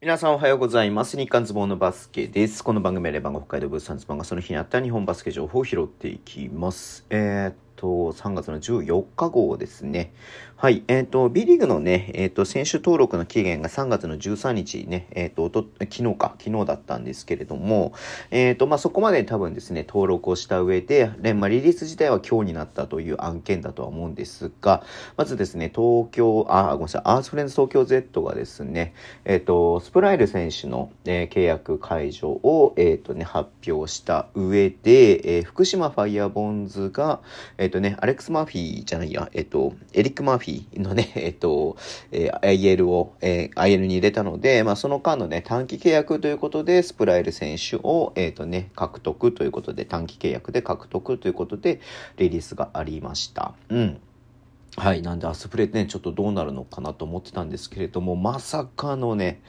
皆さんおはようございます。日刊ズボンのバスケです。この番組はレバンが北海道ブースタンズボンがその日にあった日本バスケ情報を拾っていきます。えー、っと、3月の14日号ですね。はい。えっ、ー、と、B リーグのね、えっ、ー、と、選手登録の期限が3月の13日ね、えっ、ー、と、昨日か、昨日だったんですけれども、えっ、と、まあ、そこまで多分ですね、登録をした上で、でまあ、リリース自体は今日になったという案件だとは思うんですが、まずですね、東京、あ、ごめんなさい、アースフレンズ東京 Z がですね、えっ、と、スプライル選手の、え契約解除を、えっ、とね、発表した上で、え福島ファイヤーボンズが、えっ、とね、アレックス・マーフィーじゃないや、えっ、と、エリック・マーフィーのね、えっと、えー、IL を、えー、IL に入れたので、まあ、その間のね、短期契約ということで、スプライル選手を、えっ、とね、獲得ということで、短期契約で獲得ということで、リリースがありました。うん。はい。なんで、アスプレね、ちょっとどうなるのかなと思ってたんですけれども、まさかのね、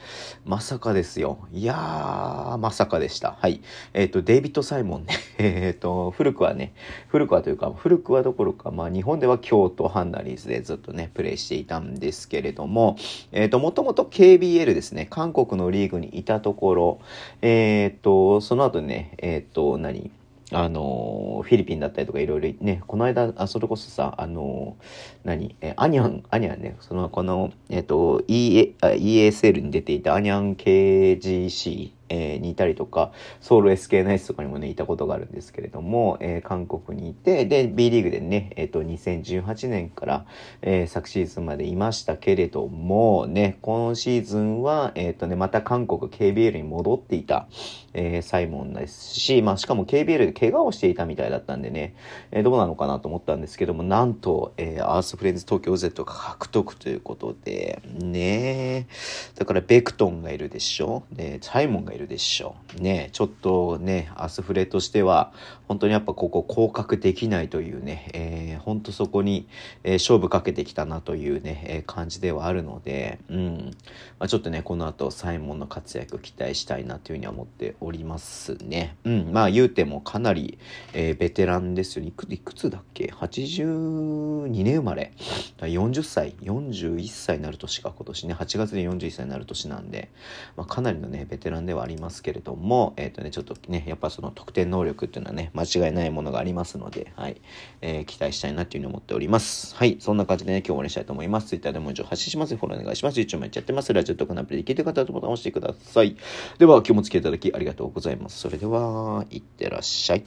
まさかですよ。いやー、まさかでした。はい。えっ、ー、と、デイビッド・サイモンね、えっ、ー、と、古くはね、古くはというか、古くはどころか、まあ、日本では京都ハンナリーズでずっとね、プレイしていたんですけれども、えっ、ー、と、もともと KBL ですね、韓国のリーグにいたところ、えっ、と、その後ね、えっ、と、何？あの、フィリピンだったりとかいろいろね、この間、あ、それこそさ、あの、何え、アニャン、アニャンね、その、この、えっ、と、e、ESL に出ていたアニャン KGC えー、にいたりとか、ソウル SK ナイスとかにもね、いたことがあるんですけれども、えー、韓国にいて、で、B リーグでね、えっ、ー、と、2018年から、えー、昨シーズンまでいましたけれども、ね、今シーズンは、えっ、ー、とね、また韓国 KBL に戻っていた、えー、サイモンですし、まあ、しかも KBL で怪我をしていたみたいだったんでね、えー、どうなのかなと思ったんですけども、なんと、えー、アースフレンズ東京 Z が獲得ということで、ねだからベクトンがいるでしょ？で、サイモンがいるでしょ？う。ね、ちょっとね、アスフレとしては、本当にやっぱここ降格できないというね、えー、本当そこに、えー、勝負かけてきたなというね、えー、感じではあるので、うん。まあ、ちょっとね、この後、サイモンの活躍期待したいなというふうには思っておりますね。うん。まあ言うてもかなり、えー、ベテランですよね。いくいくつだっけ ?82 年生まれ。40歳、41歳になる年か、今年ね。8月で41歳になる年なんで、まあ、かなりのね、ベテランではありますけれども、えっ、ー、とね、ちょっとね、やっぱその得点能力っていうのはね、間違いないものがありますので、はい、えー、期待したいなっていうふうに思っております。はい、そんな感じでね、今日終わりしたいと思います。Twitter でも以上発信します。フォローお願いします。YouTube もやっちゃってます。ラジオとかのアプリで聞いてる方はボタンを押してください。では、今日も付き合いいただきありがとうございます。それでは、いってらっしゃい。